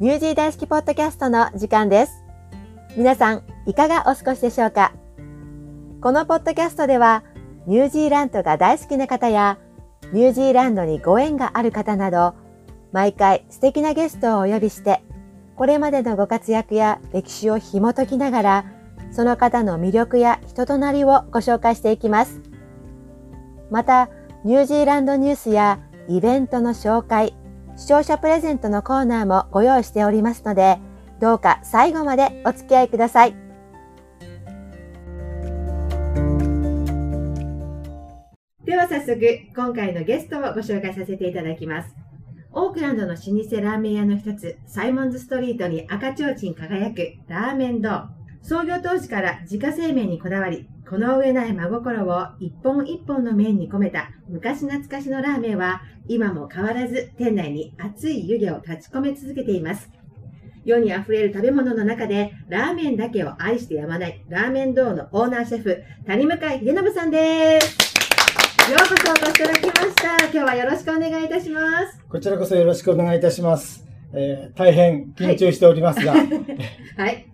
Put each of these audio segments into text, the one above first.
ニュージー大好きポッドキャストの時間です。皆さん、いかがお過ごしでしょうか？このポッドキャストでは、ニュージーランドが大好きな方や、ニュージーランドにご縁がある方など、毎回素敵なゲストをお呼びして、これまでのご活躍や歴史を紐解きながら、その方の魅力や人となりをご紹介していきます。また、ニュージーランドニュースやイベントの紹介、視聴者プレゼントのコーナーもご用意しておりますので、どうか最後までお付き合いください。では早速、今回のゲストをご紹介させていただきます。オークランドの老舗ラーメン屋の一つ、サイモンズストリートに赤ちょうちん輝くラーメン堂。創業当時から自家製麺にこだわり、この上ない真心を一本一本の麺に込めた昔懐かしのラーメンは今も変わらず店内に熱い湯気を立ち込め続けています。世に溢れる食べ物の中でラーメンだけを愛してやまないラーメン堂のオーナーシェフ谷向井秀信さんです。ようこそお越しいただきました。今日はよろしくお願いいたします。こちらこそよろしくお願いいたします。えー、大変緊張しておりますが、はい、はい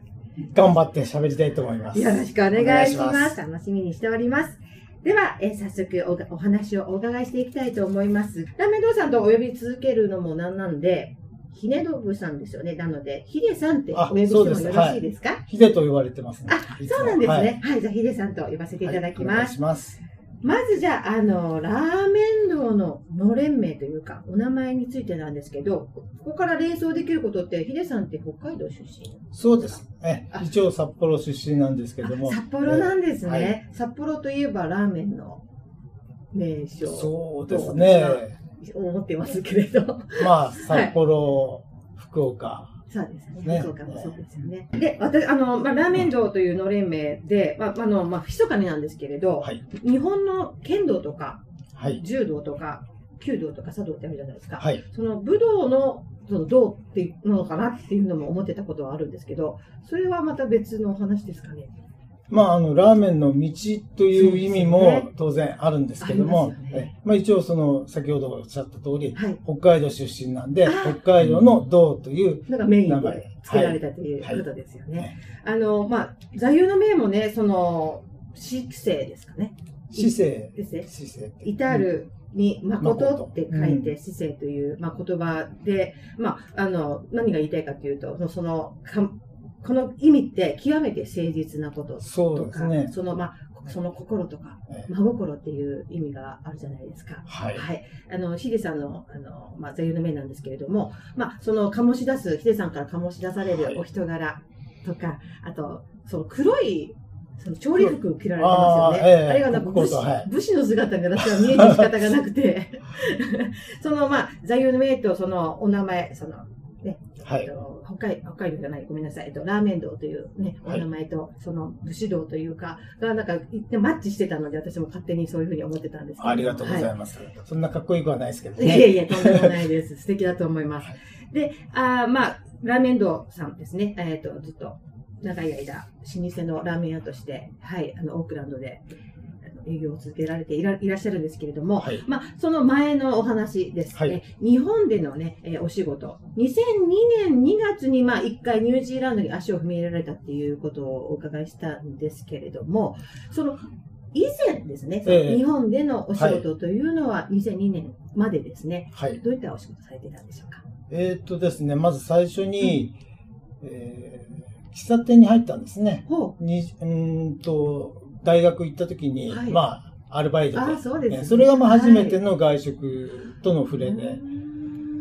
頑張って喋りたいと思います。よろしくお願いします。楽しみにしております。では、え早速おお話をお伺いしていきたいと思います。ラーメン堂さんとお呼び続けるのもなんなんで、ひねどぶさんですよね。なので、ヒデさんってお呼びしてもよろしいですか？ヒデと呼ばれてますね。あ、そうなんですね。はい、はい、じゃあヒデさんと呼ばせていただきます。はい、お願いします。まずじゃあ、あの、ラーメン堂ののれん名というか、お名前についてなんですけど、ここから連想できることって、ヒデさんって北海道出身？そうです。え、一応札幌出身なんですけども。札幌なんですね、はい、札幌といえばラーメンの名所。そうですね。思ってますけれど。まあ、札幌、はい、福岡、そうですね。ねそうかもそうですよね。で、私、あの、まあ、ラーメン道というのれん名で、まあ、あの、まあ、密かになんですけれど、はい、日本の剣道とか、はい、柔道とか、弓道とか茶道ってあるじゃないですか。はい、その武道のその道っていうのかなっていうのも思ってたことはあるんですけど、それはまた別のお話ですかね。まあ、あの、ラーメンの道という意味も当然あるんですけども、まね、まあ一応その、先ほどおっしゃった通り、はい、北海道出身なんで、北海道の道という名前。なんかメインで付けられたということですよね。はい。はい、あの、まあ、座右の銘もね、その、姿勢ですかね。姿勢。姿勢。至るに、誠って書いて、姿勢という、まあ、言葉で、まあ、あの、何が言いたいかというと、その、この意味って極めて誠実なこととか、そうですね、その、まあ、その心とか、真心っていう意味があるじゃないですか。はい。はい。あの、ヒデさんの、あの、まあ、座右の銘なんですけれども、まあ、その醸し出す、ヒデさんから醸し出されるお人柄とか、はい、あと、その黒いその調理服を着られてますよね。あ,、れがなんか武士,、武士の姿が私は見える仕方がなくて そのまあ座右の銘とそのお名前、そのね、はい、北海北海道じゃない、ごめんなさい、えっと、ラーメン道というね、お名前と、その武士道というか、がなんか、マッチしてたので、私も勝手にそういうふうに思ってたんですけど。ありがとうございます。はい、そんなかっこいい子はないですけどね。いやいや、とんでもないです。素敵だと思います。で、あまあ、ラーメン道さんですね、えっ、ー、と、ずっと長い間、老舗のラーメン屋として、はい、あの、オークランドで、営業を続けられていらっしゃるんですけれども、はい、まあ、その前のお話ですね、はい、日本でのね、えー、お仕事、2002年2月に、まあ、1回ニュージーランドに足を踏み入れられたっていうことをお伺いしたんですけれども、その、以前ですね、えー、日本でのお仕事というのは2002年までですね、はい、どういったお仕事されてたんでしょうか？えー、っとですね、まず最初に、うん、えー、喫茶店に入ったんですね。ほう。にうんと、大学行った時に、はい、まあ、アルバイトで。そうです、ね、それがまあ初めての外食との触れで、はい、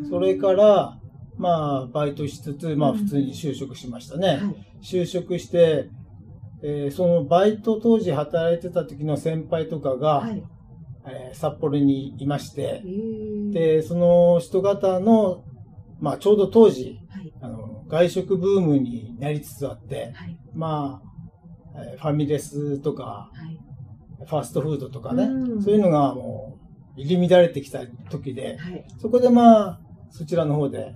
それから、まあ、バイトしつつ、まあ、普通に就職しましたね。はい、就職して、えー、そのバイト当時働いてた時の先輩とかが、はい、えー、札幌にいまして、で、その人方の、まあ、ちょうど当時、はい、あの外食ブームになりつつあって、はい、まあ、ファミレスとか、ファーストフードとかね、そういうのがもう入り乱れてきた時で、はい、そこでまあ、そちらの方で、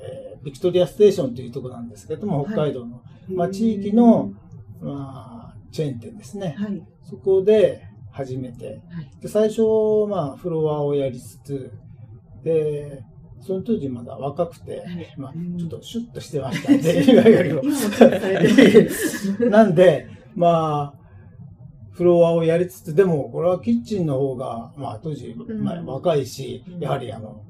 えー、ビクトリアステーションというところなんですけども、北海道の、はい、まあ、地域の、まあ、チェーン店ですね。はい、そこで始めて、で最初、まあ、フロアをやりつつ、で、その当時まだ若くて、はいまあうん、ちょっとシュッとしてましたんで。なんで、まあ、フロアをやりつつ、でも、これはキッチンの方が、まあ、当時、んまあ、若いし、うんやはり、あの、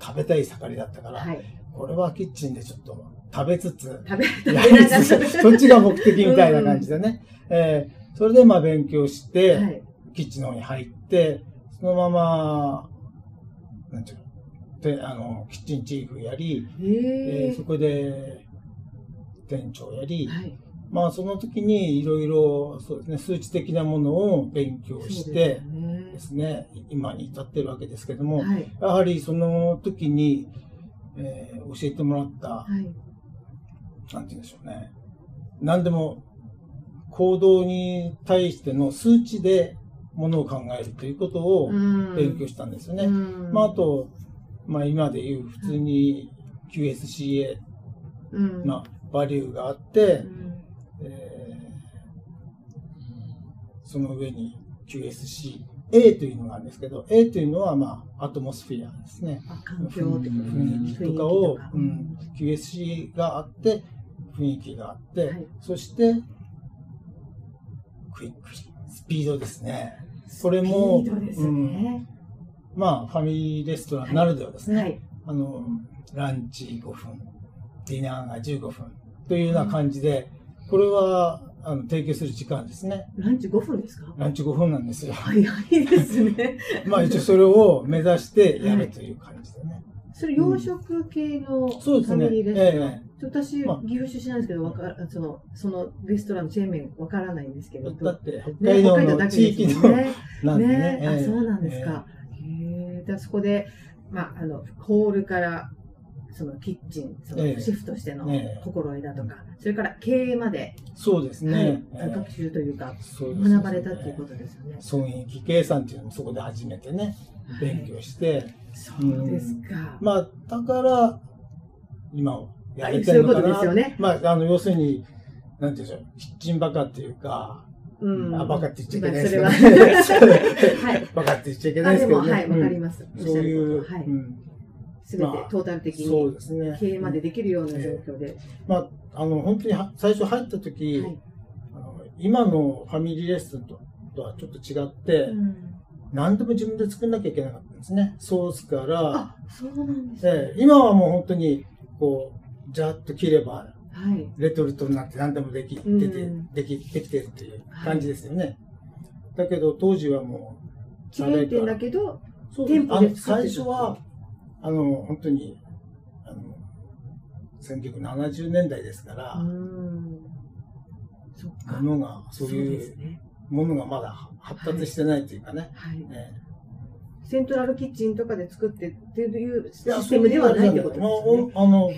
食べたい盛りだったから、はい。これはキッチンでちょっと食べつつ、やりつつ、そっちが目的みたいな感じでね。えーそれで、まあ、勉強して、はい。キッチンの方に入って、そのまま、なんていうの、で、あの、キッチンチーフやり、えへーそこで、店長やり、はい。まあその時にいろいろそうですね、数値的なものを勉強してでですね、今に至ってるわけですけども、はい。やはりその時に、えー教えてもらった、はい。なんて言うんでしょうね、何でも行動に対しての数値でものを考えるということを勉強したんですよね。うんまああと、まあ今でいう普通に QSCA、うんまあバリューがあって、うんえーその上に QSC-A というのがあるんですけど、A というのは、まあ、アトモスフィアですね。あ環境と雰囲気とかを、雰囲気とかうん、QSC があって、雰囲気があって、はいそして、クイックリ、スピードですね。これも、スピードですね。まあ、ファミリーレストランならではですね。はい。あの、ランチ5分、ディナーが15分というような感じで、これは、あの、提供する時間ですね。ランチ5分ですか？ランチ5分なんですよ。早いですね。まあ一応それを目指してやるという感じでね。それ洋食系のフそうですねァミリーレストラン？え私、まあ岐阜出身なんですけど、わかその、そのレストランのチェーン麺わからないんですけど。だって北ね海道の地域のね。なんでね。ねあ、ええそうなんですか。へえ。で、そこで、まあ、あの、ホールから、そのキッチン、そのええシェフとしてのええ心得だとか、それから経営まで、そうですね。はいええ学習というか、学ばれたっていうことですよね。損益計算っていうのもそこで初めてね、勉強して、そうですか。まあ、だから、今をやれてそういうことるのかな。ですよね。まあ、あの、要するに、なんていうんでしょう、キッチンバカっていうか、うんあ、バカって言っちゃいけないですまあけど、それは はい。バカって言っちゃいけないあ、ですけどね。でも、はい、わうんかります。そういう、はい。うんすべてまあトータル的そうにですね。経営までできるような状況で。まあ、あの、本当には最初入った時、はい。今のファミリーレストランととはちょっと違って、うん何でも自分で作んなきゃいけなかったんですね。ソースから、あ、そうなんですね。ええ今はもう本当に、こう、ジャーッと切れば、はい。レトルトになって何でもでき、うん出て、でき、できてるという感じですよね。だけど当時はもう、チェーン店だけど、そう店舗で最初は、あの、本当に、あの、1970年代ですから。ものが、そういう。ものがまだ発達してないというかね。はい。えセントラルキッチンとかで作ってっていうシステムではないってことですね。うあの。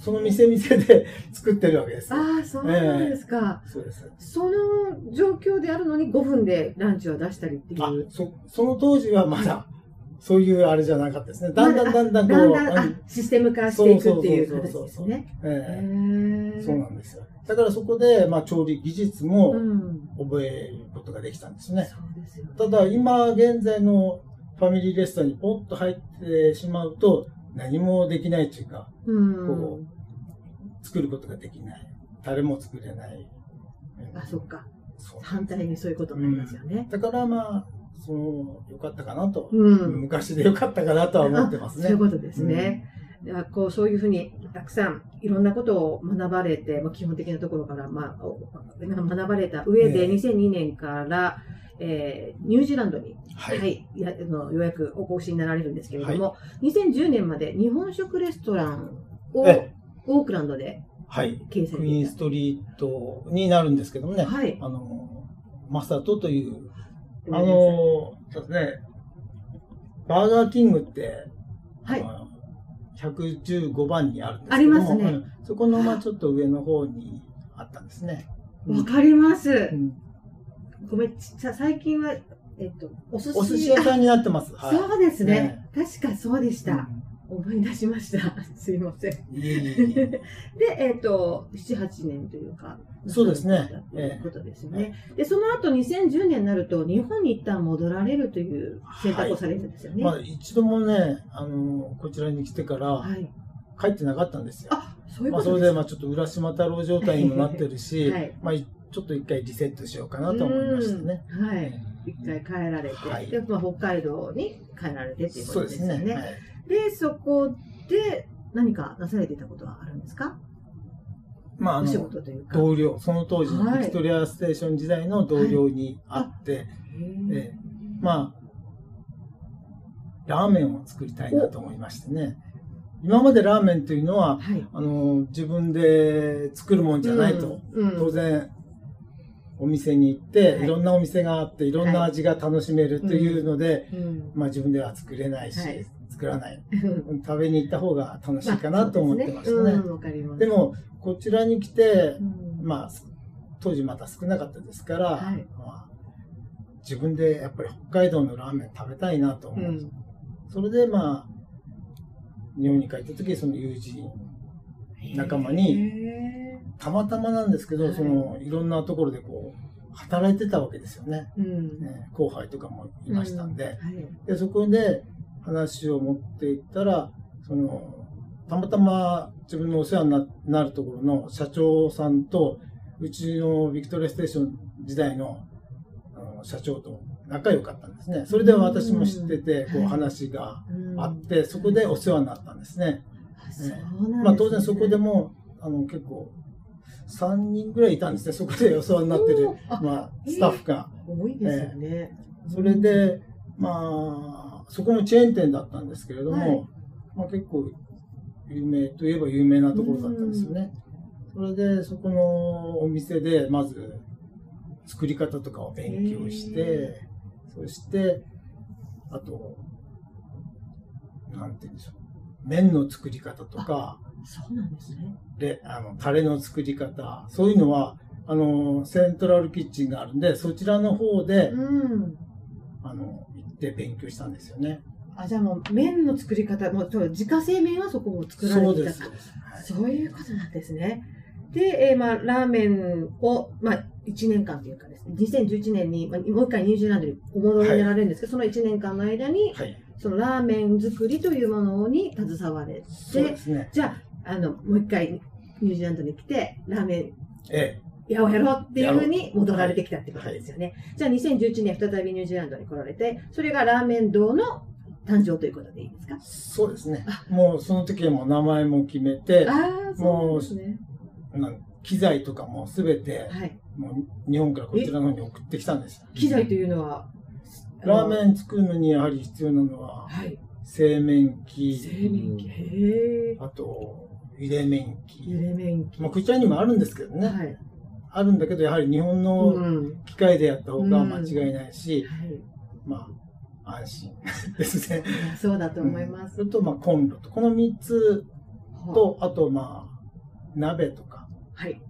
その店店で作ってるわけですよ。ああ、そうなんですか。そうです。その状況であるのに5分でランチを出したりっていう。あ、そ、その当時はまだ、そういうあれじゃなかったですね。だんだんだんだんこう、だんだん、システム化していくっていう形ですね。そうなんですよ。だからそこで、まあ、調理技術もうん。覚えることができたんですね。そうですよね。ただ、今現在のファミリーレストランにポッと入ってしまうと、何もできないというか、うんこ。作ることができない。誰も作れない。あ、そっか。反対にそういうことになりますよね。だからまあ、その、よかったかなと。うん。昔でよかったかなとは思ってますね。あそういうことですね。いやこうそういうふうにたくさんいろんなことを学ばれて、まあ、基本的なところから、まあ、お学ばれた上で、ええ2002年から、えーニュージーランドに、は。はいいやあのようやくお越しになられるんですけれども、2010年まで日本食レストランをえオークランドではい。経営さクイーンれていたストリートになるんですけどもね。はい。あの、マサトという、あの、そうですね、バーガーキングって、はい。あの115番にあるんですけども、ありますねうんそこのまあちょっと上の方にあったんですね。わかります。うんごめん、さ最近は、えっと、お寿司お寿司屋さんになってます。はいそうですね。確かそうでした。思い出しました。すいません。いえいえいえ で、えっ、と、7、8年というか、そうですねということですね。で、その後2010年になると、日本に一旦戻られるという選択をされるんですよね。まあ、一度もね、あの、こちらに来てからはい。帰ってなかったんですよ。あ、そういうまあ、それで。まあ、ちょっと浦島太郎状態にもなってるし、はいまあ、いちょっと一回リセットしようかなと思いましたね。うんはい。一回帰られて、はいで、まあ、北海道に帰られてっていうことですすよね。ね。はいで、そこで何かなされていたことはあるんですか？まあ、あの、事というか。同僚、その当時のはいビクトリアステーション時代の同僚に会って、へーええまあ、ラーメンを作りたいなと思いましてね。今までラーメンというのは、はい。あの、自分で作るもんじゃないと。うん。うん当然、お店に行って、はい。いろんなお店があって、いろんな味が楽しめるというので、うん。まあ自分では作れないし、はい。作らない。うん。食べに行った方が楽しいかなと思ってましたね。でも、こちらに来てう、ん、まあ、当時まだ少なかったですから、はい。まあ、自分でやっぱり北海道のラーメン食べたいなと思う。うん、それでまあ、日本に帰った時、その友人、仲間にへたまたまなんですけど、はいその、いろんなところでこう、働いてたわけですよね。ーうん。ね後輩とかもいましたんで。はい。で、そこで話を持っていったら、その、たまたま自分のお世話にななるところの社長さんと、うちのビクトリアステーション時代のあの社長と仲良かったんですね。それで私も知ってて、うんこう話がうんあって、そこでお世話になったんですね。うなんまあ当然そこでも、あの結構、3人ぐらいいたんですね。そこでお世話になってるまあ、スタッフが。多いですよね。それで、まあ、そこもチェーン店だったんですけれども、はいまあ結構有名といえば有名なところだったんですよね。それで、そこのお店で、まず、作り方とかを勉強して、そして、あと、なんて言うんでしょう。麺の作り方とか、そうなんですね。で、あの、タレの作り方、そういうのは、あの、セントラルキッチンがあるんで、そちらの方で、うん。あの、行って勉強したんですよね。あ、じゃあもう麺の作り方、もう自家製麺はそこも作られていたそうです。あそういうことなんですね。で、えーまあ、ラーメンを、まあ、1年間というかですね、2011年に、まあ、もう一回ニュージーランドにお戻りになられるんですけど、その1年間の間に、はい。そのラーメン作りというものに携われてそうで、すね。じゃあ、あの、もう一回ニュージーランドに来て、ラーメンえやろうやろうっていうふうに戻られてきたってことですよね。じゃあ2011年再びニュージーランドに来られて、それがラーメン堂の誕生ということでいいですか？え、そうですね。もうその時はもう名前も決めて、ああ、そうなんですね。機材とかもすべて、はい。もう日本からこちらの方に送ってきたんですよ。機材というのは、ラーメン。ン作るのにやはり必要なのは、はい。製麺機、製麺機。あと、入れ麺揺機。れ麺機。まあ、こちらにもあるんですけどね。はい。あるんだけど、やはり日本うのん。機械でやった方が間違いないし、はい。まあ、安心 ですね。そうだと思います。それと、まあ、コンロと。この3つと、あと、まあ、鍋とか、はい。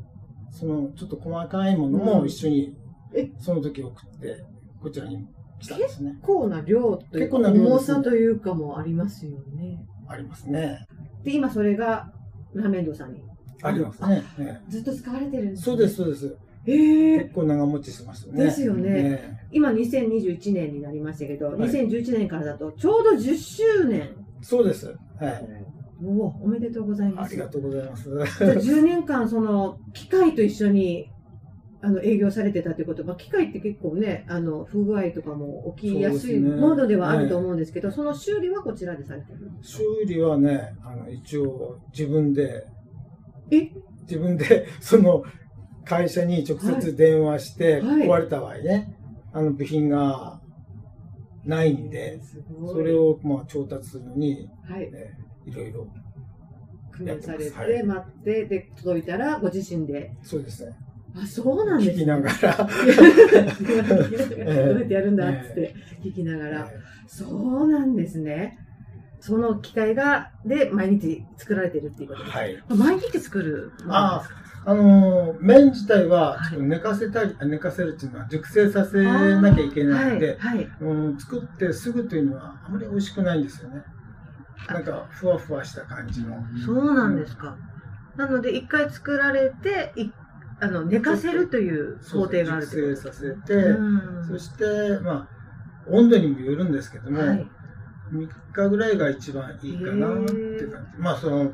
その、ちょっと細かいものも一緒にえ、その時送って、こちらに来たんですね結。構な量というか、重さというかもありますよね。ありますね。で、今それがラーメン堂さんにありますね。えずっと使われてるんです、えそうです、。そうです。へえ結。構長持ちしますよね。ですよねえ今2021年になりましたけど、はい2011年からだとちょうど10周年。えそうです。はい。おお、おめでとうございます。ありがとうございます。じゃあ10年間その機械と一緒にあの営業されてたということ、まあ、機械って結構ね、あの不具合とかも起きやすいモードではあると思うんですけど、その修理はこちらでされてる修理はね、あの、一応自分で、え？自分で、その、会社に直接電話して、はい。壊れた場合ね、あの部品がないんで、それをまあ調達するのに、はい、ね、いろいろ、工夫されて、はい。待って、で、届いたらご自身で。そうですね、あ、そうなんです聞きながら、どうやってやるんだっつっえて聞きながら。えそうなんですね。その機械が、で、毎日作られてるっていうことです。はい。毎日作るものなんですか？あのー麺自体は寝かせたり、あ寝かせるっていうのは熟成させなきゃいけないので、はい。はいうん、作ってすぐというのはあまり美味しくないんですよね。なんかふわふわした感じの。そうなんですか。なので、一回作られて、いあの寝かせるという工程がある熟成させて、うんそして、まあ、温度にもよるんですけども、はい3日ぐらいが一番いいかなっていう感じ。まあ、その、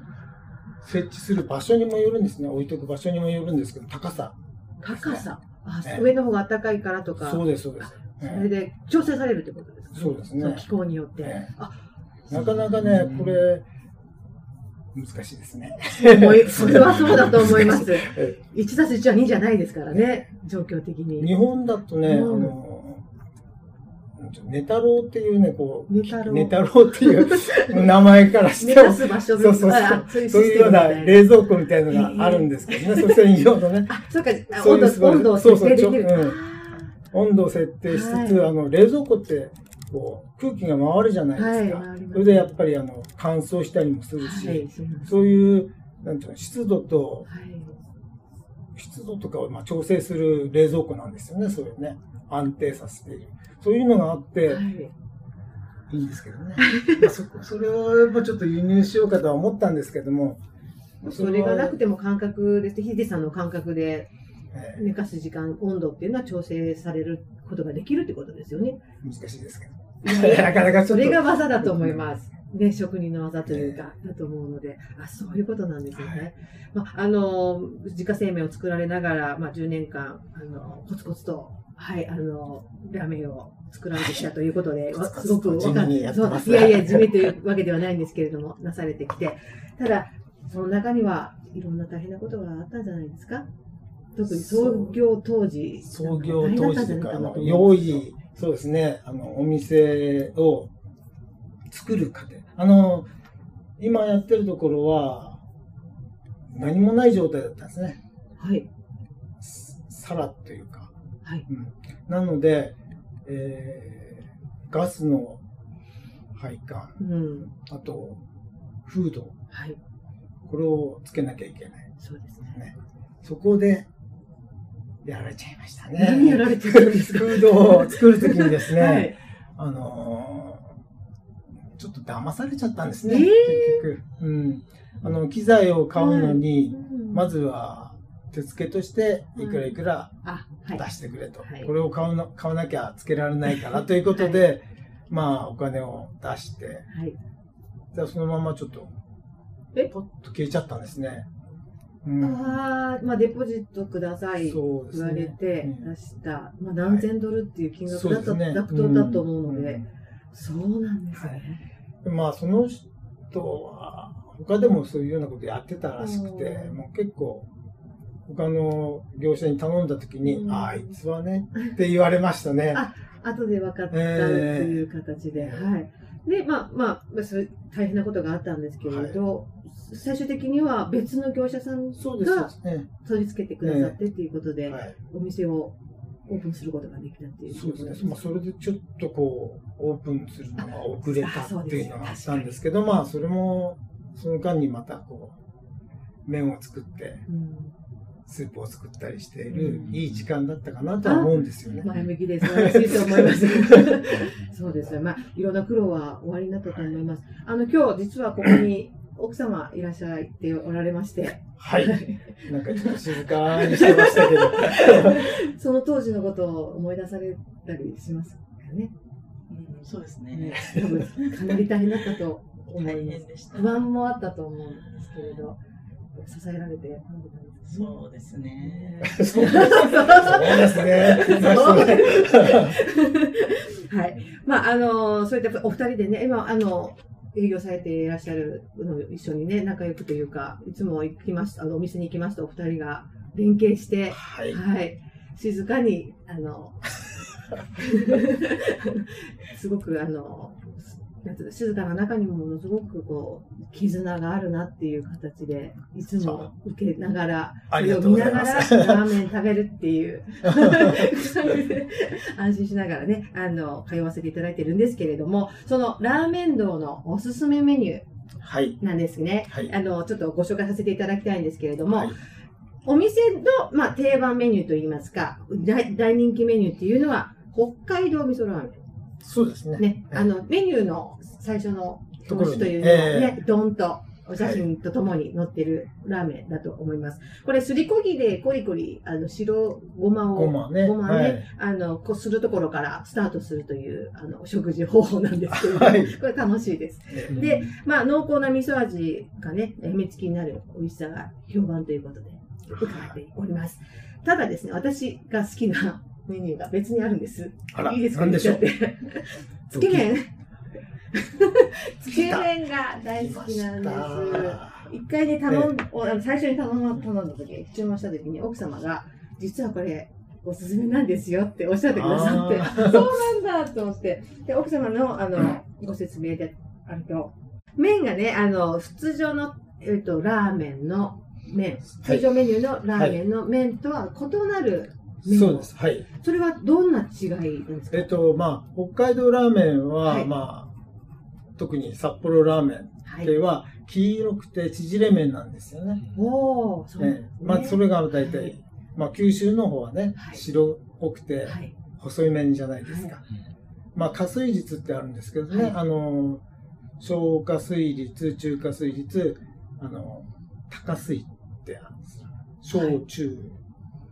設置する場所にもよるんですね。置いとく場所にもよるんですけど、高さ。高さ。あええ上の方が暖かいからとか、そうです、そうです。それで調整されるってことですか？そうですね気候によって。ええあなかなかね、これ、難しいですね。それはそうだと思います。え1たす1は2じゃないですからね、状況的に。日本だとね、うん。あの、ネタロウっていうね、こう、ネタロウネタロウっていう 名前からし寝てもか、す場所そうそうそう。あそういうような。冷蔵庫みたいなのがあるんですけどね、そう専用のね、あ、そうか、そういう温度を設定できる。温度を設定しつつ、はい。あの、冷蔵庫って、こう、空気が回るじゃないですか。はいそれでやっぱり、あの、乾燥したりもするーし、はい、そういう、なんていうの、湿度と、はい湿度とかをまあ調整する冷蔵庫なんですよね、そういうね。安定させている。そういうのがあって、はいいいんですけどね。まあそこそれをやっぱちょっと輸入しようかとは思ったんですけども、それがなくても感覚です。ヒデさんの感覚でえ寝かす時間、温度っていうのは調整されることができるってことですよね。ー難しいですけど。なかなか。それが技だと思います。ね、職人の技というか、だと思うので、あ、そういうことなんですよね。まあ、あの、自家製麺を作られながら、まあ、10年間、あの、コツコツと、はい、あの、ラーメンを作られてきたということで、わ コツコツすごくわかっいやいや、地味というわけではないんですけれども、なされてきて。ただ、その中にはいろんな大変なことがあったんじゃないですか特に創業当時。創業当時というか、用意、そうですね、あの、お店を作る過程。あの、今やってるところは、何もない状態だったんですね。はい。さらというか。はい。うんなので、えーガスの配管、うん。あと、フード、はい。これをつけなきゃいけない。そうですね。ね、そこで、やられちゃいましたね。何やられてるんですか？フードを作るときにですね、はい。あのーちょっと騙されちゃったんですね、えー結局。うん。あの、機材を買うのに、うんまずは、手付けとして、いくらいくら。出してくれと。はいこれを買うの買わなきゃつけられないからということで、まあ、お金を出して、はい。じゃあそのままちょっと、え？ポッと消えちゃったんですね。うん。ああ、まあ、デポジットください。そうです言われね。てうん出した、まあ、何千ドルっていう金額だった、そうですねだと思うので、うんそうなんですね。まあ、その人は、他でもそういうようなことやってたらしくて、うんもう結構、他の業者に頼んだ時に、うんあいつはね、って言われましたね。あ後で分かったってええいう形で、ええはい。で、まあ、まあ、まあそれ大変なことがあったんですけれど、最終的には別の業者さんが。取り付けてくださってっていうことで、はい。お店をオープンすることができたっていうそうことですね。まあ、それでちょっとこう、オープンするのが遅れたっていうのがあったんですけど、まあ、それも、その間にまたこう、麺を作って、うんスープを作ったりしている、うんいい時間だったかなとは思うんですよね。前向きで素晴らしいと思います。そうですね。まあ、いろんな苦労は終わりになったと思います。あの、今日実はここに奥様いらっしゃっておられまして、はい。なんかちょっと静かにしてましたけど。その当時のことを思い出されたりしますかね。うん、そうですね。ね多分かなり大変だったと思大います。変でした。不安もあったと思うんですけれど、支えられて飲んでたんですね。そうですね。そうですそうですね。はい。まあ、あの、そういったお二人でね、今、あの、営業されていらっしゃるのを一緒にね、仲良くというか、いつも行きます、あの、お店に行きますとお二人が連携して、はい。はい。静かに、あの、すごく、あの、なんていうの静かな中にもものすごくこう、絆があるなっていう形で、いつも受けながら、それを見ながらラーメン食べるっていう、安心しながらね、あの、通わせていただいてるんですけれども、そのラーメン堂のおすすめメニュはい。ーなんですね。はい。あの、ちょっとご紹介させていただきたいんですけれども、はいお店の、まあ、定番メニューといいますか、大大人気メニューっていうのは、北海道味噌ラーメン。そうですね。ね、あの、メニューの最初の表紙というのところにをね、ドンとお写真とともに載ってるラーメンだと思います。これ、すりこぎでコリコリ、あの、白ごまを、ごまねごまはいね、あの、こうするところからスタートするという、あの、食事方法なんですけれども、はいこれ楽しいです。うんで、まあ、濃厚な味噌味がね、やみつきになる美味しさが評判ということで、伺っております。ただですね、私が好きなメニューが別にあるんです。あら、いいですか？なんでしょう？言っちゃって？つけ麺。つけ麺が大好きなんです。一回ね、頼ん、おあの最初に頼ん頼んだ時、注文した時に奥様が、実はこれ、おすすめなんですよっておっしゃってくださって、あ そうなんだと思って、で、奥様の、あの、ご説明であると、麺がね、あの、普通常の、えっと、ラーメンの麺、通常メニューのラーメンの麺とは異なる麺、そうです。はい。それはどんな違いなんですか？えっと、まあ、北海道ラーメンは、はい。まあ、特に札幌ラーメンはい。では、黄色くて縮れ麺なんですよね。おー、そねええまあ、それが大体、はいまあ、九州の方はね、はい白っぽくて、はい。細い麺じゃないですか。はまあ、加水率ってあるんですけどね、はいあの、小加水率、中加水率、あの、高水ってあるんですよ。小、中、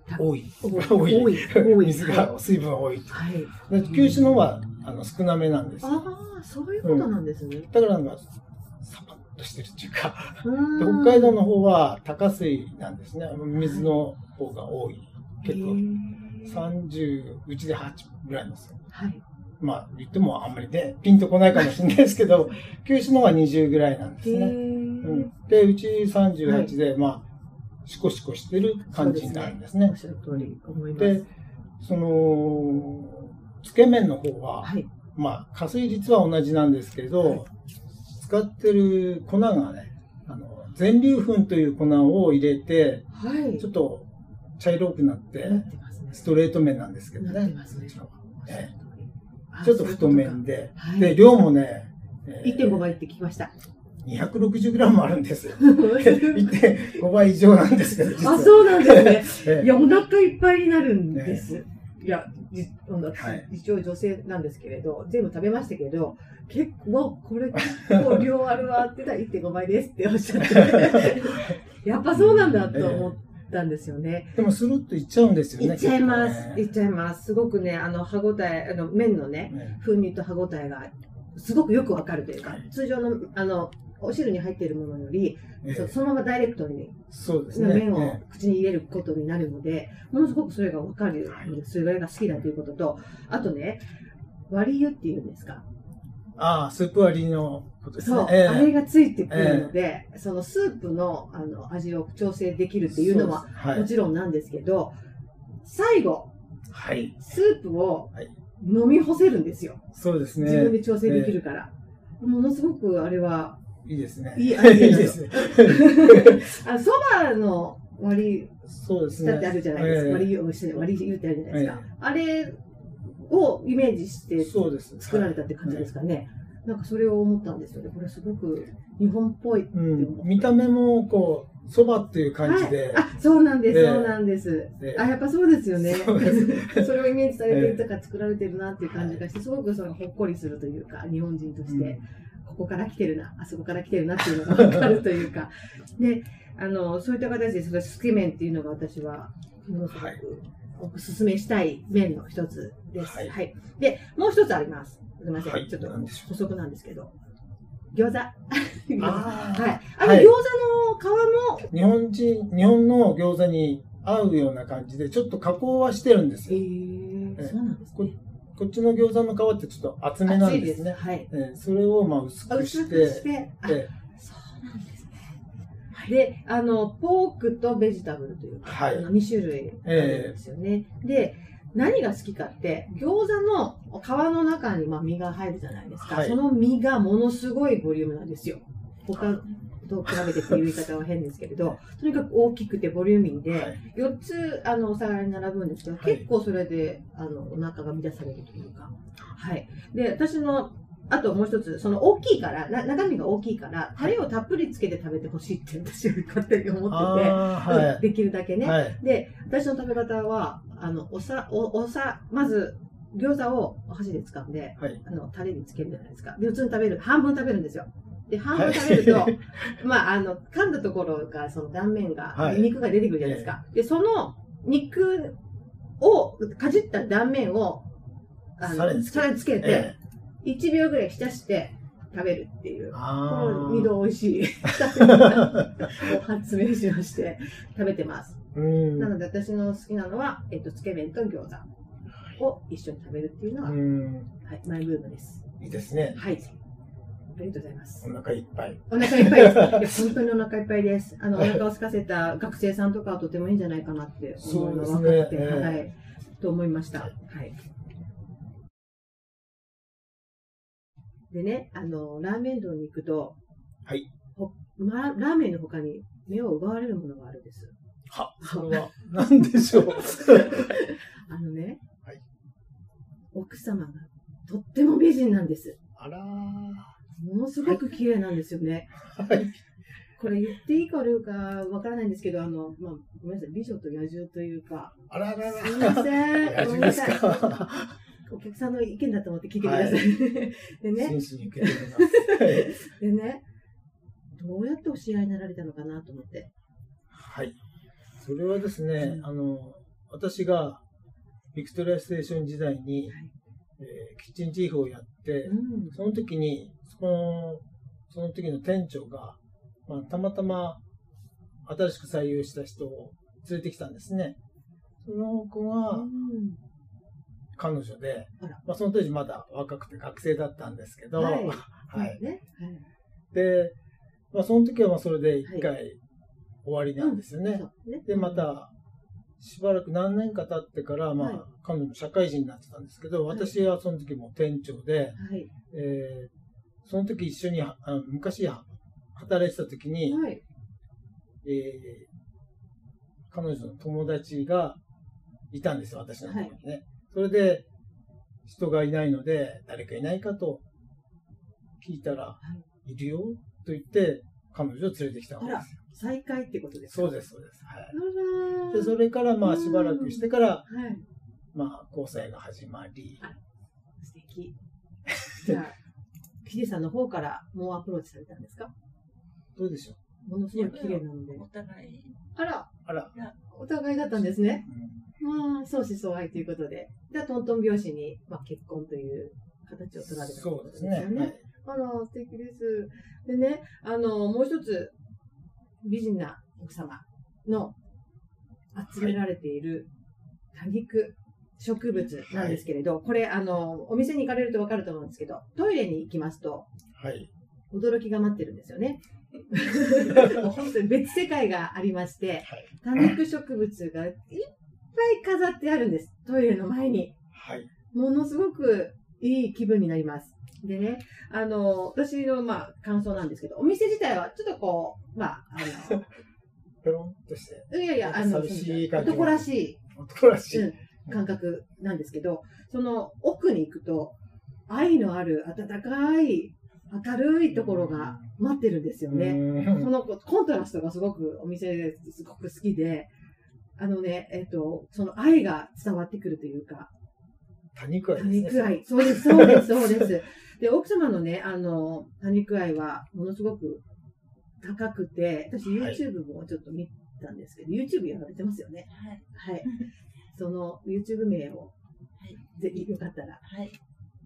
た多い。多い 多い。多い水が、水分多い。はい。で九州の方はあの少なめなんですよ。ああ、そういうことなんですね。だからなんか、サパッとしてるっていうか、北海道の方は高水なんですね。水の方が多い。結構へー30、うちで8ぐらいですよ。はい。まあ言ってもあんまりね、ピンとこないかもしれないですけど、九州の方は20ぐらいなんですへね。ーうん、で、うち38で、まあ、シコシコしてる感じになるんですねおっ。しゃる通り思います。で、その、つけ麺の方は、はい。まあ、加水率は同じなんですけど、はい使ってる粉がね、あの、全粒粉という粉を入れて、はい。ちょっと茶色くなって。ストレート麺なんですけどね。ねこちょっと太麺そういうで、量もね、えーことか1.5倍って聞きました。260g あるんですよ。1.5倍以上なんですけど。あ、そうなんですね。ええいや、お腹いっぱいになるんです。いや、一応女性なんですけれど、全部食べましたけど、結構、これ結構量あるわって言ったら1.5倍ですっておっしゃって、やっぱそうなんだと思ったんですよね。でも、スルッといっちゃうんですよね。いっちゃいます。ねいっちゃいます。すごくね、あの、歯ごたえ、あの、麺のね、ね風味と歯ごたえが、すごくよくわかるというかはい、通常の、あの、お汁に入っているものより、ええそそのままダイレクトにそうですね。麺をえ口に入れることになるので、ものすごくそれがわかるそれが好きだということと、あとね、割り湯っていうんですか？ああ、スープ割りのことですねそう、。ええあれがついてくるので、そのスープのあの味を調整できるっていうのははいもちろんなんですけど、最後、はい。スープをはい飲み干せるんですよ。そうですね。自分で調整できるから。ものすごくあれは、いいですね。いいアイデアいいですね。あそばの割りそうですね。だってあるじゃないですか。ええ割り湯をして割り湯ってあるじゃないですか。えあれをイメージしてそうです。作られたって感じですかね。なんかそれを思ったんですよね。これすごく日本っぽい。うん。見た目も、こう、そばっていう感じで。はい、あ、そうなんです、ええそうなんです。ええあ、やっぱそうですよね。そ れをイメージされてるとか作られてるなっていう感じがして、すごくそのほっこりするというか、日本人として、ここから来てるな、あそこから来てるなっていうのがわかるというか。で、あの、そういった形で、それつけ麺っていうのが私は、ものすごくはいお勧めしたい麺の一つです。は。はいいで、もう一つあります。すみません。はいちょっと補足なんですけど。餃子。あー はい。あの、はい餃子の皮も、日本人、日本の餃子に合うような感じで、ちょっと加工はしてるんですえよ。ー、ええそうなんですこね。こっちの餃子の皮ってちょっと厚めなんですね。はい。ええそれをまあ薄あくし薄くしてえそうなんですね。で、あの、ポークとベジタブルというか、はいあの2種類あるんですよね。で、何が好きかって、餃子の皮の中にまあ身が入るじゃないですか。はいその身がものすごいボリュームなんですよ。他と比べてっていう言い方は変ですけれど、とにかく大きくてボリューミーで、はい4つあのお皿に並ぶんですけど、はい結構それであのお腹が満たされるというか、はい。で、私の、あともう一つ、その大きいから、な中身が大きいから、タレをたっぷりつけて食べてほしいって私は勝手に思ってて、はい。うんできるだけね。はい。で、私の食べ方は、あの、おさ、お、おさ、まず、餃子をお箸で掴んで、はい。あの、タレにつけるじゃないですか。で、普通に食べる。半分食べるんですよ。で、半分食べると、はいまあ、あの、噛んだところが、その断面が、はい肉が出てくるじゃないですか。で、その肉を、かじった断面を、あの、さらにつけて、ええ1秒ぐらい浸して食べるっていう。こあの二度美味しい 発明しまして食べてます。なので私の好きなのは、えっと、つけ麺と餃子を一緒に食べるっていうのは、うん。はい、マイブームです。いいですね。はい。ありがとうございますお。腹いっぱい。お腹いっぱいです。本当にお腹いっぱいです。あの、お腹を空かせた学生さんとかはとてもいいんじゃないかなって思うの分かって、ええはい。と思いました。ははい。でね、あの、ラーメン堂に行くと、はい。ほま、ラーメンの他に目を奪われるものがあるんです。は、それは何でしょう。あのね、はい奥様がとっても美人なんです。あらー。ものすごく綺麗なんですよね。はい。これ言っていいか悪いかわからないんですけど、あの、まあ、ごめんなさい、美女と野獣というか、あららら。すいません。ごめんなさい。か。お客さんの意見だと思って聞いてください。でね、真摯に受け止めます。でね、どうやってお知り合いになられたのかなと思って。はい。それはですね、あの、私がビクトリアステーション時代に、はいえーキッチンチーフをやって、うん。その時に、の、その時の店長が、まあ、たまたま新しく採用した人を連れてきたんですね。その子がうん彼女で、まあ、その当時まだ若くて学生だったんですけど、はいはいね。はい。で、まあ、その時はまあそれで一回終わりなんですよね。そうねで、ま、た、しばらく何年か経ってから、まあ、はい彼女も社会人になってたんですけど、はい私はその時も店長で、はい。えーその時一緒に、あの昔は働いてた時に、はい。えー彼女の友達がいたんですよ、私のところにね。それで、人がいないので、誰かいないかと聞いたら、い、るよと言って、彼女を連れてきたわけですよ。再会ってことですか？そうです、そうです。はい。で、それから、まあ、しばらくしてから、はい。まあ、交際が始まり、素敵。じゃあ、キジさんの方からもうアプローチされたんですか？どうでしょう？ものすごい綺麗なので。お互い、あら、あら、お互いだったんですね。うんまあ、相思相愛ということで。で、トントン拍子に、まあ、結婚という形を取られたといそうですね。あら、素敵です。でね、あの、もう一つ、美人な奥様の集められている多肉植物なんですけれど、これ、あの、お店に行かれるとわかると思うんですけど、トイレに行きますと、はい。はい。驚きが待ってるんですよね。本当に別世界がありまして、はい。多肉植物がいっぱい飾ってあるんです。トイレの前に。はい。ものすごくいい気分になります。でね、あの、私の、まあ、感想なんですけど、お店自体はちょっとこう、まあ、あ ペロンとして、の、いやいや、あの、男らしい、男らしい。うん、感覚なんですけど、その奥に行くと、愛のある温かい、明るいところが待ってるんですよね。うんそのコントラストがすごくお店ですごく好きで、あのね、えっ、と、その愛が伝わってくるというか、多肉愛多ですね。肉愛。そうです、そうです、そうです。で、奥様のね、あの、多肉愛はものすごく高くて、私はい YouTube もちょっと見たんですけど、YouTube やられてますよね。はい。はい。その YouTube 名を、はい。ぜひよかったら、はい。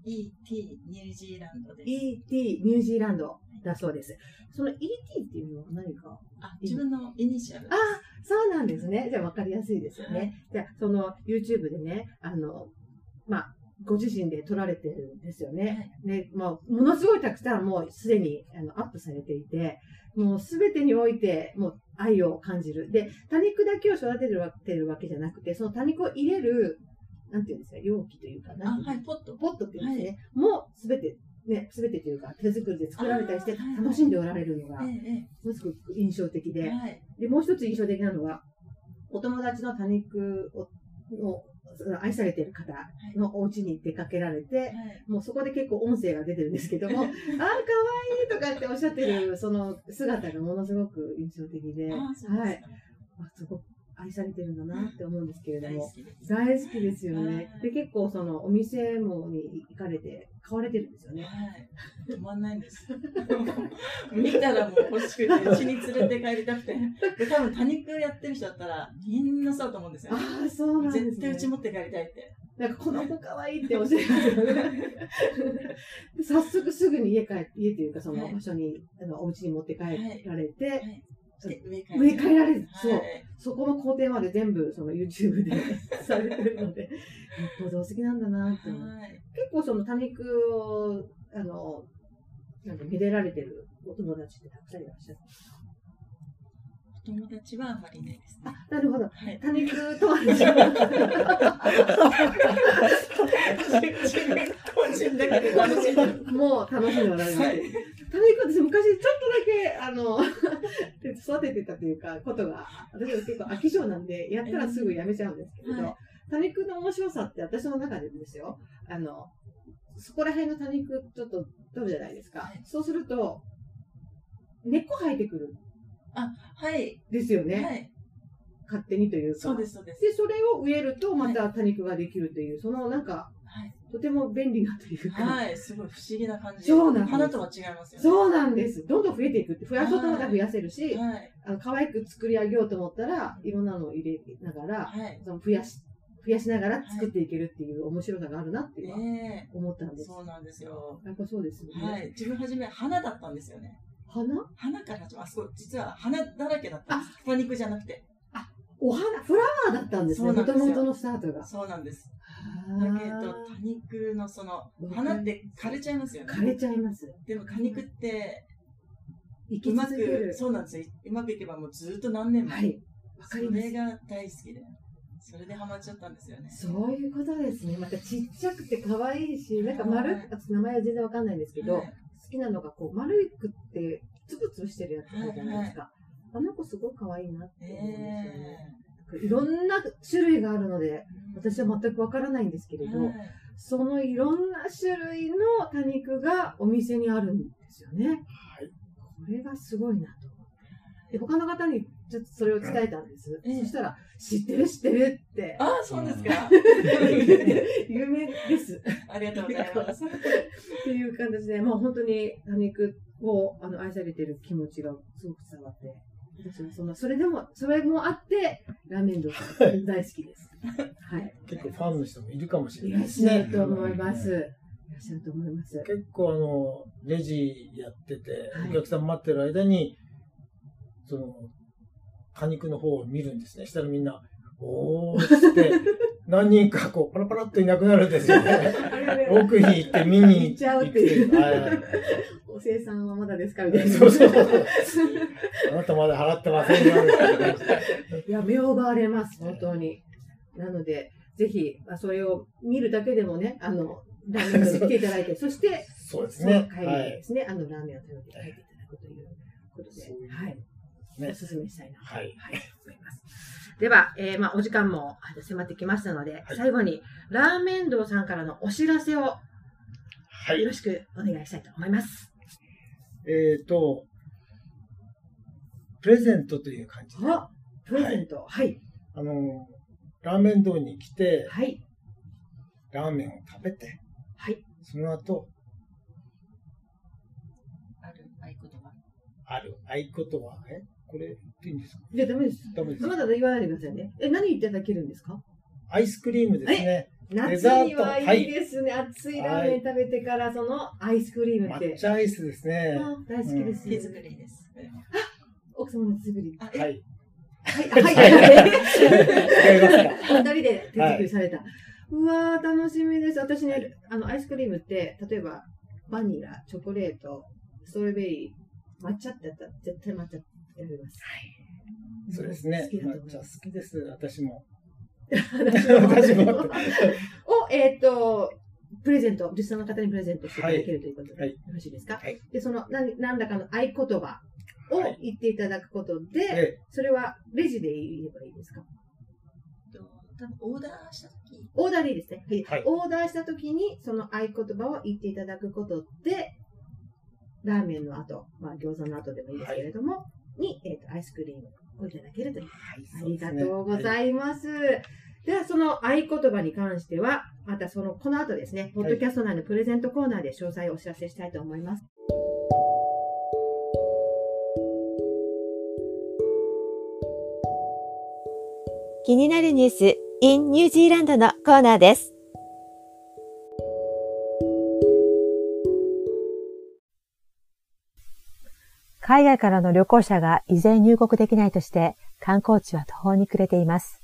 ET ニュージーランドです。ET ニュージーランドだそうです。その ET っていうのは何か？あ、自分のイニシャル。あそうなんですね。じゃあ分かりやすいですよね。はいじゃあ、その YouTube でね、あの、まあ、ご自身で撮られてるんですよね。ね、まあ、ものすごいたくさんもうすでにあのアップされていて、もうすべてにおいてもう愛を感じる。で、多肉だけを育てるわてるわけじゃなくて、その多肉を入れる、なんていうんですか、容器というか、あ、なはい、ポット。ポットっていうんですね。もうすべて、ね、すべてというか手作りで作られたりして楽しんでおられるのが、すごく印象的で、ええはい。で、もう一つ印象的なのは、お友達の多肉を愛されている方のお家に出かけられて、はい。もうそこで結構音声が出てるんですけども、あー、かわいいとかっておっしゃってるその姿がものすごく印象的で、はい。すごく愛されてるんだなって思うんですけれども大好。きです。大好きですよねは。いで、結構そのお店もに行かれて買われてるんですよね。はい。止まんないんです。見たらもう欲しくて、うちに連れて帰りたくて。で、多分多肉やってる人だったら、みんなそうだと思うんですよ。ああ、そうなんですね。絶対うち持って帰りたいって。なんかこの子可愛いっておっしゃいますよね。で早速すぐに家帰家というかそのはい場所に、あのお家に持って帰られて、はい。で、上帰植え替えられる。そう。はい。そこの工程まで全部その YouTube で されてるので、よっぽどお好きなんだなって。結構その多肉を、あの、なんかめでられてるお友達ってたくさんいらっしゃる。お友達はあんまりいないですね。あ、なるほど。はい。多肉友達。個人だけで楽しんでる。もう楽しんでおられます。はいタネク私昔ちょっとだけ、あの、育ててたというか、ことが、私は結構飽き性なんで、やったらすぐやめちゃうんですけれど、はい多肉の面白さって私の中でですよ、あの、そこら辺の多肉ちょっと取るじゃないですか。はいそうすると、根っこ生えてくるはい。んですよね。はい。勝手にというか。そうです、そうです。で、それを植えるとまた多肉ができるという、そのなんか、はい。とても便利なというか、はい。すごい不思議な感じ。そうなんです花とは違いますよね。そうなんです。どんどん増えていくって、増やそうと思ったら増やせるし、はい。あの可愛く作り上げようと思ったらいろんなのを入れながら、はい。その増やし増やしながら作っていけるっていう面白さがあるなっていうのは。思ったんです。そうなんですよ。やっぱそうですよね。はい。自分初め花だったんですよね。花花から。あそこ、実は花だらけだったんです。多肉じゃなくて。お花フラワーだったんですね。もともとのスタートが。そうなんです。あだけど、多肉のその、花って枯れちゃいますよね。枯れちゃいます。でも果肉って、うまく、。そうなんですよ。うまくいけばもうずっと何年も。はい。わかそりますれ。が大好きで。それでハマっちゃったんですよね。そういうことですね。またちっちゃくて可愛いし、なんか丸名前は全然わかんないんですけど、はい好きなのがこう丸くってつぶつぶしてるやつあるじゃないですか。あの子すごい可愛いなって思うんですよね。えいろんな種類があるので、え私は全くわからないんですけれど、はいそのいろんな種類の多肉がお店にあるんですよね。はい。これがすごいなと。で、他の方にちょっとそれを伝えたんです。ええそしたら、知ってる？知ってる？って。ああ、そうですか？有名です。ありがとうございます。っていう形で、もう本当に多肉をあの愛されてる気持ちがすごく伝わって、私はその、それでも、それもあって、ラーメンドさん大好きです。はい。結構ファンの人もいるかもしれいらっないですね。しゃると思います。いらっしゃると思います。結構あの、レジやってては、いお客さん待ってる間に、その、果肉の方を見るんですね。したらみんな、おーっつって、何人かこう、パラパラっといなくなるんですよね。奥に行って見に行っちゃうっていうお生産はまだですかみたいな。そうそうあなたまだ払ってませんよ、いや、目を奪われます、本当に。なので、ぜひ、まあそれを見るだけでもね、あの、ラーメンに来ていただいて、そして、そうですね。帰りはい。ですね、あの、ラーメンを食べて帰っていただくということで、はい。ねおすすめしたいなと、はい思います。では、えーまあ、お時間も迫ってきましたので、はい最後に、ラーメン堂さんからのお知らせをよはい。ろしくお願いしたいと思います。えっ、と、プレゼントという感じで、あ、プレゼント。はい。あの、ラーメン堂に来て、はい。ラーメンを食べて、はい。その後、ある合言葉。ある合言葉、え？これ言っていいんですか？じゃあダメです。ダメですまだ言わないでくださいね。え、何いただけるんですか？アイスクリームですね。夏にはいいですね。熱いラーメン食べてから、そのアイスクリームって抹。茶アイスですね。あ大好きです。手作りです。奥様の手作り。はい。はい、はい、はい二人で手作りされた。うわー、楽しみです。私ね、あの、アイスクリームって、例えば、バニラ、チョコレート、ストロベリー、抹茶ってやったら、絶対抹茶選びます。そうですね好き。だと思います。きです、私も。私も。を、えっ、と、プレゼント、実際の方にプレゼントしていただけるということで、はいよろしいですか、はいで、その何、何らかの合言葉をはい言っていただくことで、で、それはレジで言えばいいですか？と多分オーダーした時オーダーでいいですね。はい。はいオーダーしたときに、その合言葉を言っていただくことで、ラーメンの後、まあ餃子の後でもいいですけれども、に、えっ、と、アイスクリームをいただけるという。はいありがとうございます。では、その合言葉に関しては、またその、この後ですね、ポッドキャスト内のプレゼントコーナーで詳細をお知らせしたいと思います。気になるニュース in ニュージーランドのコーナーです。海外からの旅行者が依然入国できないとして観光地は途方に暮れています。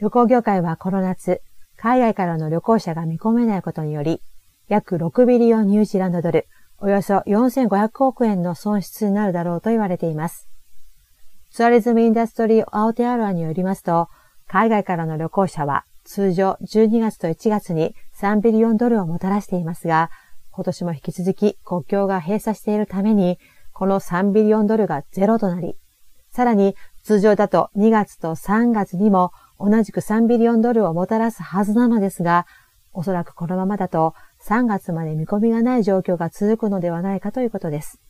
旅行業界はこの夏、海外からの旅行者が見込めないことにより、約6ビリオンニュージーランドドル、およそ4500億円の損失になるだろうと言われています。ツアリズムインダストリー・アオテアロアによりますと、海外からの旅行者は通常12月と1月に3ビリオンドルをもたらしていますが、今年も引き続き国境が閉鎖しているために、この3ビリオンドルがゼロとなり、さらに通常だと2月と3月にも同じく3ビリオンドルをもたらすはずなのですが、おそらくこのままだと3月まで見込みがない状況が続くのではないかということです。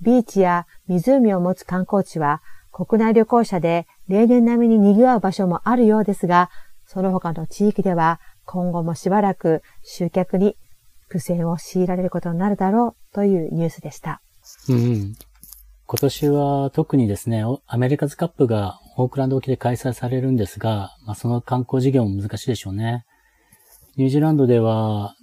ビーチや湖を持つ観光地は国内旅行者で例年並みに賑わう場所もあるようですが、その他の地域では今後もしばらく集客に苦戦を強いられることになるだろうというニュースでした。うん。今年は特にですね、アメリカズカップがオークランド沖で開催されるんですが、まあ、その観光事業も難しいでしょうね。ニュージーランドでは、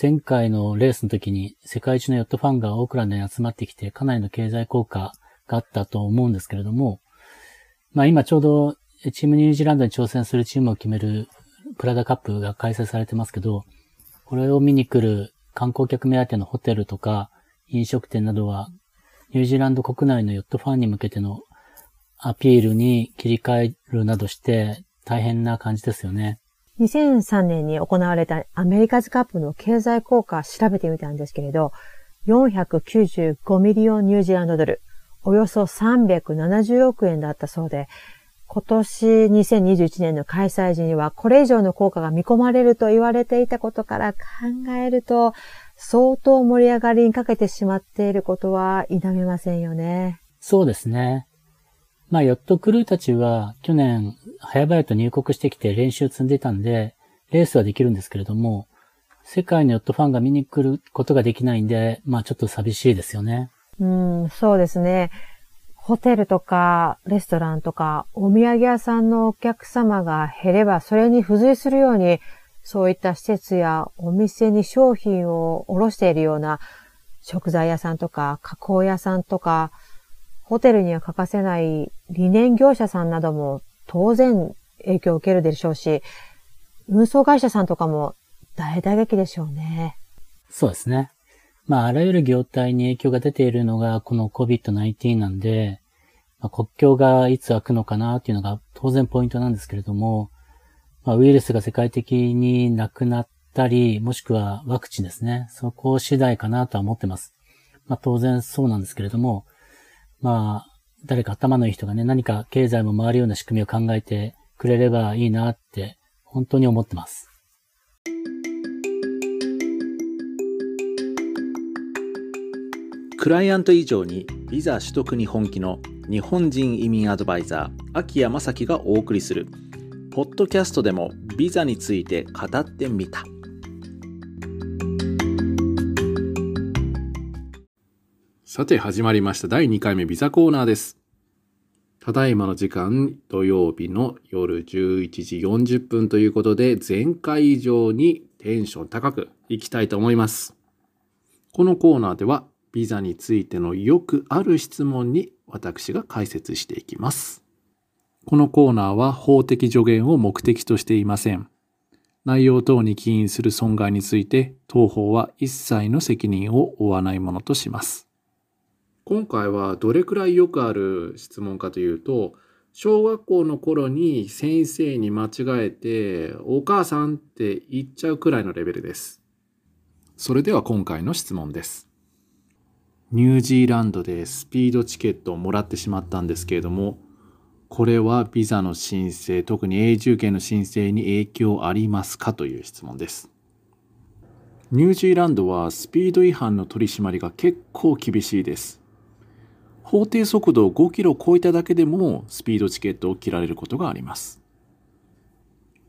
前回のレースの時に世界一のヨットファンがオークランドに集まってきて、かなりの経済効果があったと思うんですけれども、まあ今ちょうどチームニュージーランドに挑戦するチームを決めるプラダカップが開催されてますけど、これを見に来る観光客目当てのホテルとか飲食店などは、ニュージーランド国内のヨットファンに向けてのアピールに切り替えるなどして大変な感じですよね。2003年に行われたアメリカズカップの経済効果調べてみたんですけれど、495ミリオンニュージーランドドル、およそ370億円だったそうで、今年2021年の開催時にはこれ以上の効果が見込まれると言われていたことから考えると、相当盛り上がりにかけてしまっていることは否めませんよね。そうですね。まあ、ヨットクルーたちは去年、早々と入国してきて練習積んでたんで、レースはできるんですけれども、世界のヨットファンが見に来ることができないんで、まあちょっと寂しいですよね。うん、そうですね。ホテルとかレストランとかお土産屋さんのお客様が減ればそれに付随するようにそういった施設やお店に商品を卸しているような食材屋さんとか加工屋さんとかホテルには欠かせない理念業者さんなども当然影響を受けるでしょうし運送会社さんとかも大打撃でしょうね。そうですね。まあ、あらゆる業態に影響が出ているのがこの COVID-19 なんで、まあ、国境がいつ開くのかなっていうのが当然ポイントなんですけれども、まあ、ウイルスが世界的になくなったり、もしくはワクチンですね。そこ次第かなとは思ってます。まあ、当然そうなんですけれども、まあ、誰か頭のいい人がね、何か経済も回るような仕組みを考えてくれればいいなって、本当に思ってます。クライアント以上にビザ取得に本気の日本人移民アドバイザー秋谷正樹がお送りするポッドキャストでもビザについて語ってみたさて始まりました第2回目ビザコーナーです。ただいまの時間土曜日の夜11時40分ということで前回以上にテンション高くいきたいと思います。このコーナーではビザについてのよくある質問に私が解説していきます。このコーナーは法的助言を目的としていません。内容等に起因する損害について当法は一切の責任を負わないものとします。今回はどれくらいよくある質問かというと、小学校の頃に先生に間違えて、お母さんって言っちゃうくらいのレベルです。それでは今回の質問です。ニュージーランドでスピードチケットをもらってしまったんですけれども、これはビザの申請、特に永住権の申請に影響ありますかという質問です。ニュージーランドはスピード違反の取り締まりが結構厳しいです。法定速度を5キロ超えただけでもスピードチケットを切られることがあります。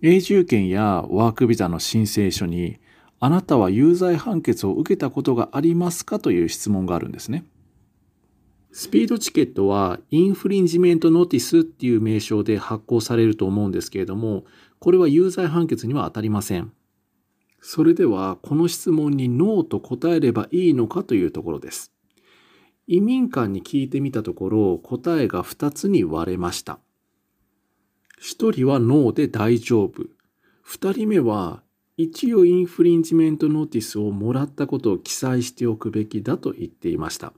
永住権やワークビザの申請書にあなたは有罪判決を受けたことがありますかという質問があるんですね。スピードチケットはインフリンジメントノーティスっていう名称で発行されると思うんですけれども、これは有罪判決には当たりません。それでは、この質問にノーと答えればいいのかというところです。移民官に聞いてみたところ、答えが2つに割れました。1人はノーで大丈夫。2人目は一応インフリンジメントノーティスをもらったことを記載しておくべきだと言っていました。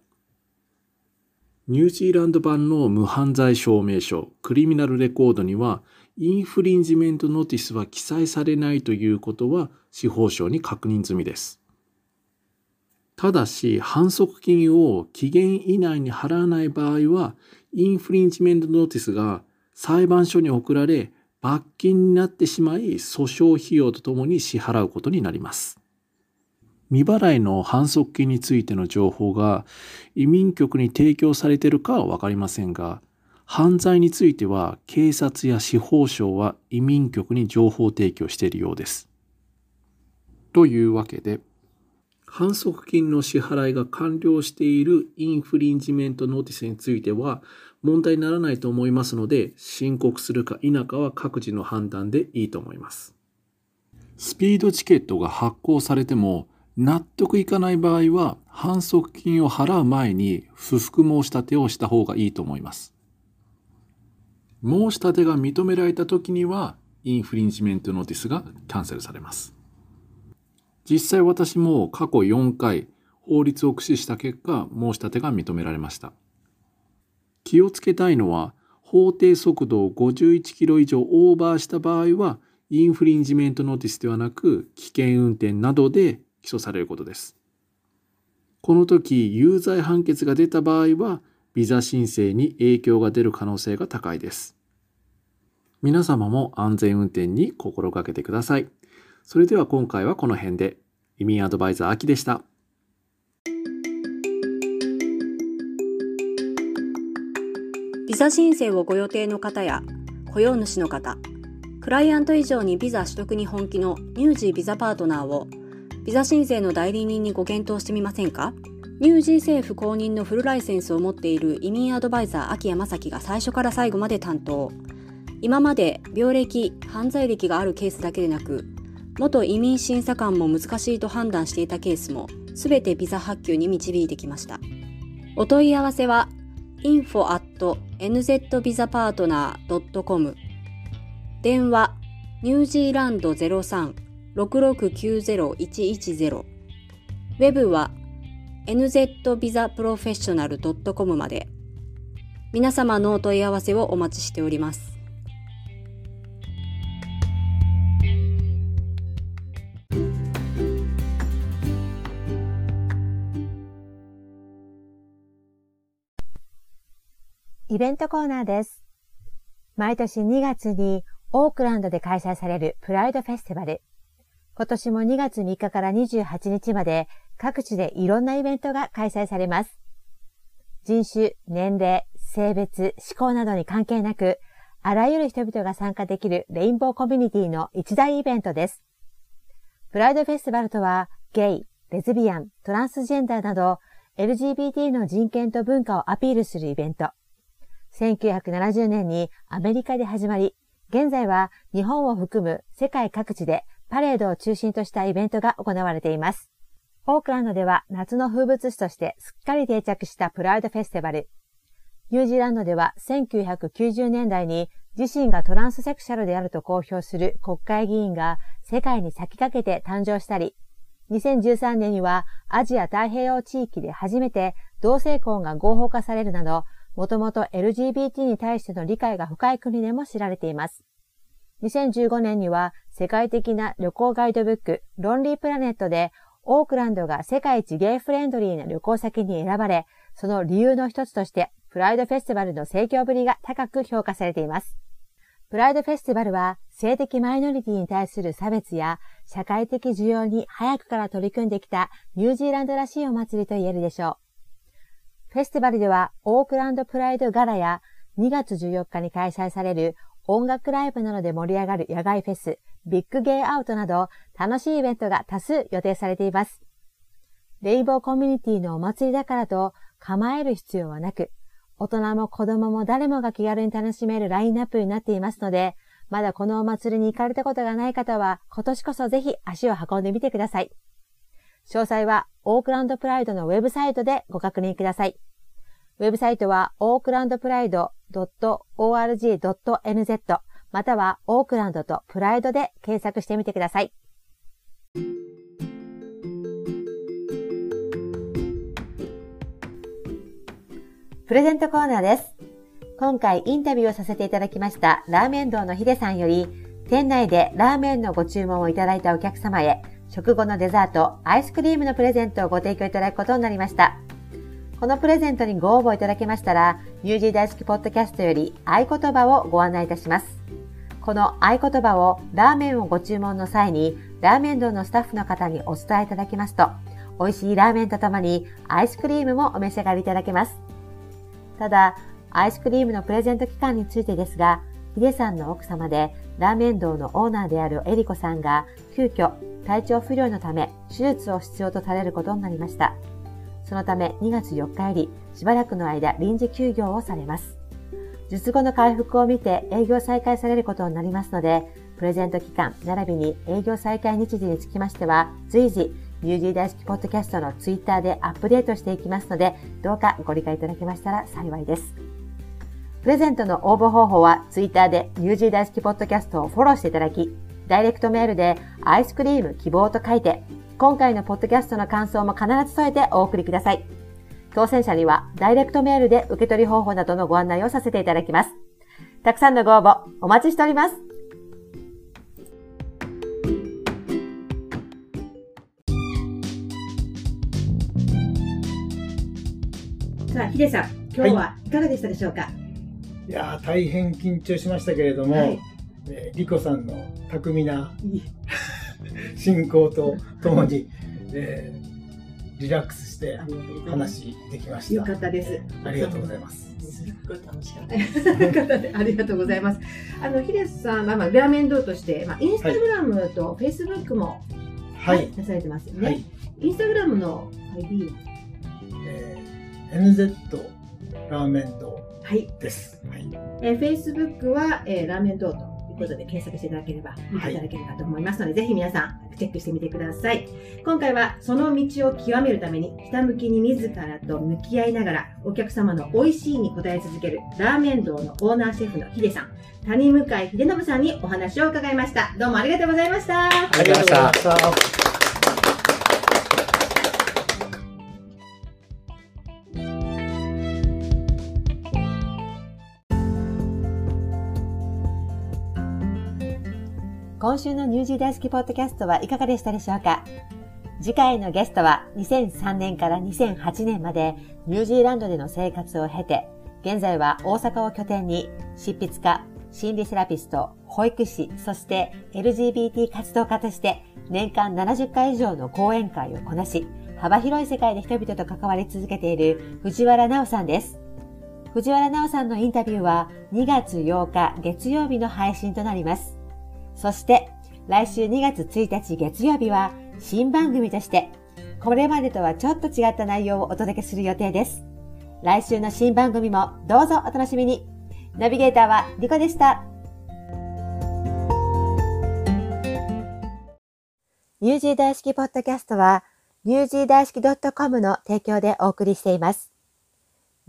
ニュージーランド版の無犯罪証明書、クリミナルレコードには、インフリンジメントノーティスは記載されないということは司法省に確認済みです。ただし、反則金を期限以内に払わない場合は、インフリンジメントノーティスが裁判所に送られ、罰金になってしまい訴訟費用とともに支払うことになります。未払いの反則金についての情報が移民局に提供されているかは分かりませんが、犯罪については警察や司法省は移民局に情報提供しているようです。というわけで、反則金の支払いが完了しているインフリンジメントノーティスについては問題にならないと思いますので、申告するか否かは各自の判断でいいと思います。スピードチケットが発行されても、納得いかない場合は、反則金を払う前に不服申し立てをした方がいいと思います。申し立てが認められた時には、インフリンジメントノーティスがキャンセルされます。実際私も過去4回法律を駆使した結果、申し立てが認められました。気をつけたいのは、法定速度を51キロ以上オーバーした場合は、インフリンジメントノーティスではなく、危険運転などで起訴されることです。この時、有罪判決が出た場合は、ビザ申請に影響が出る可能性が高いです。皆様も安全運転に心がけてください。それでは今回はこの辺で。移民アドバイザー秋でした。ビザ申請をご予定の方や雇用主の方、クライアント以上にビザ取得に本気のニュージービザパートナーをビザ申請の代理人にご検討してみませんか？ニュージー政府公認のフルライセンスを持っている移民アドバイザー秋山崎が最初から最後まで担当。今まで病歴、犯罪歴があるケースだけでなく、元移民審査官も難しいと判断していたケースも全てビザ発給に導いてきました。お問い合わせは info.nzvisapartner.com 電話ニュージーランド03 6690110ウェブは nzvisaprofessional.com まで皆様のお問い合わせをお待ちしております。イベントコーナーです。毎年2月にオークランドで開催されるプライドフェスティバル。今年も2月3日から28日まで各地でいろんなイベントが開催されます。人種、年齢、性別、思考などに関係なく、あらゆる人々が参加できるレインボーコミュニティの一大イベントです。プライドフェスティバルとは、ゲイ、レズビアン、トランスジェンダーなど、LGBT の人権と文化をアピールするイベント。1970年にアメリカで始まり、現在は日本を含む世界各地でパレードを中心としたイベントが行われています。オークランドでは夏の風物詩としてすっかり定着したプライドフェスティバル。ニュージーランドでは1990年代に自身がトランスセクシャルであると公表する国会議員が世界に先駆けて誕生したり、2013年にはアジア太平洋地域で初めて同性婚が合法化されるなど、もともと LGBT に対しての理解が深い国でも知られています。2015年には世界的な旅行ガイドブック、ロンリープラネットでオークランドが世界一ゲイフレンドリーな旅行先に選ばれ、その理由の一つとして、プライドフェスティバルの盛況ぶりが高く評価されています。プライドフェスティバルは性的マイノリティに対する差別や社会的需要に早くから取り組んできたニュージーランドらしいお祭りと言えるでしょう。フェスティバルではオークランドプライドガラや2月14日に開催される音楽ライブなどで盛り上がる野外フェス、ビッグゲイアウトなど楽しいイベントが多数予定されています。レイボーコミュニティのお祭りだからと構える必要はなく、大人も子供も誰もが気軽に楽しめるラインナップになっていますので、まだこのお祭りに行かれたことがない方は、今年こそぜひ足を運んでみてください。詳細はオークランドプライドのウェブサイトでご確認ください。ウェブサイトはオークランドプライド .org.nz またはオークランドとプライドで検索してみてください。プレゼントコーナーです。今回インタビューをさせていただきましたラーメン堂のヒデさんより、店内でラーメンのご注文をいただいたお客様へ、食後のデザート、アイスクリームのプレゼントをご提供いただくことになりました。このプレゼントにご応募いただけましたら、ニュージー大好きポッドキャストより合言葉をご案内いたします。この合言葉をラーメンをご注文の際に、ラーメン堂のスタッフの方にお伝えいただきますと、美味しいラーメンとともにアイスクリームもお召し上がりいただけます。ただ、アイスクリームのプレゼント期間についてですが、ヒデさんの奥様でラーメン堂のオーナーであるエリコさんが急遽体調不良のため手術を必要とされることになりました。そのため2月4日よりしばらくの間臨時休業をされます。術後の回復を見て営業再開されることになりますので、プレゼント期間並びに営業再開日時につきましては随時ニュージー大好きポッドキャストのツイッターでアップデートしていきますので、どうかご理解いただけましたら幸いです。プレゼントの応募方法はツイッターでニュージー大好きポッドキャストをフォローしていただき、ダイレクトメールでアイスクリーム希望と書いて、今回のポッドキャストの感想も必ず添えてお送りください。当選者にはダイレクトメールで受け取り方法などのご案内をさせていただきます。たくさんのご応募お待ちしております。さあ、ヒデさん、今日はいかがでしたでしょうか、はい、いや大変緊張しましたけれども、はい、えー、リコさんの巧みな 進行とともに、えー、リラックスして話できました。よかったです。ありがとうございます。すごい楽しかったです。ありがとうございます。あのヒデさんはまあラーメン堂として、まあインスタグラムとフェイスブックも、はい、出されてますよね。はい、インスタグラムの ID は NZ ラーメン堂です。はい。えー、Facebook は、えー、ラーメン堂とことで検索していただければ、見ていただければと思いますので、はい、ぜひ皆さんチェックしてみてください。今回はその道を極めるために、ひたむきに自らと向き合いながら、お客様の美味しいに応え続けるラーメン堂のオーナーシェフのヒデさん、谷向井秀信さんにお話を伺いました。どうもありがとうございました。ありがとうございました。今週のニュージー大好きポッドキャストはいかがでしたでしょうか？次回のゲストは2003年から2008年までニュージーランドでの生活を経て、現在は大阪を拠点に執筆家、心理セラピスト、保育士、そして LGBT 活動家として年間70回以上の講演会をこなし、幅広い世界で人々と関わり続けている藤原直さんです。藤原直さんのインタビューは2月8日月曜日の配信となります。そして来週2月1日月曜日は新番組としてこれまでとはちょっと違った内容をお届けする予定です。来週の新番組もどうぞお楽しみに。ナビゲーターはリコでした。ニュージー大好きポッドキャストはニュージー大好き .com の提供でお送りしています。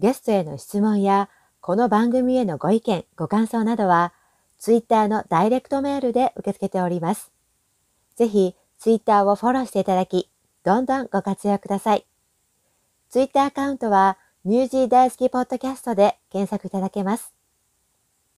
ゲストへの質問やこの番組へのご意見、ご感想などはツイッターのダイレクトメールで受け付けております。ぜひ、ツイッターをフォローしていただき、どんどんご活用ください。ツイッターアカウントは、ニュージー大好きポッドキャストで検索いただけます。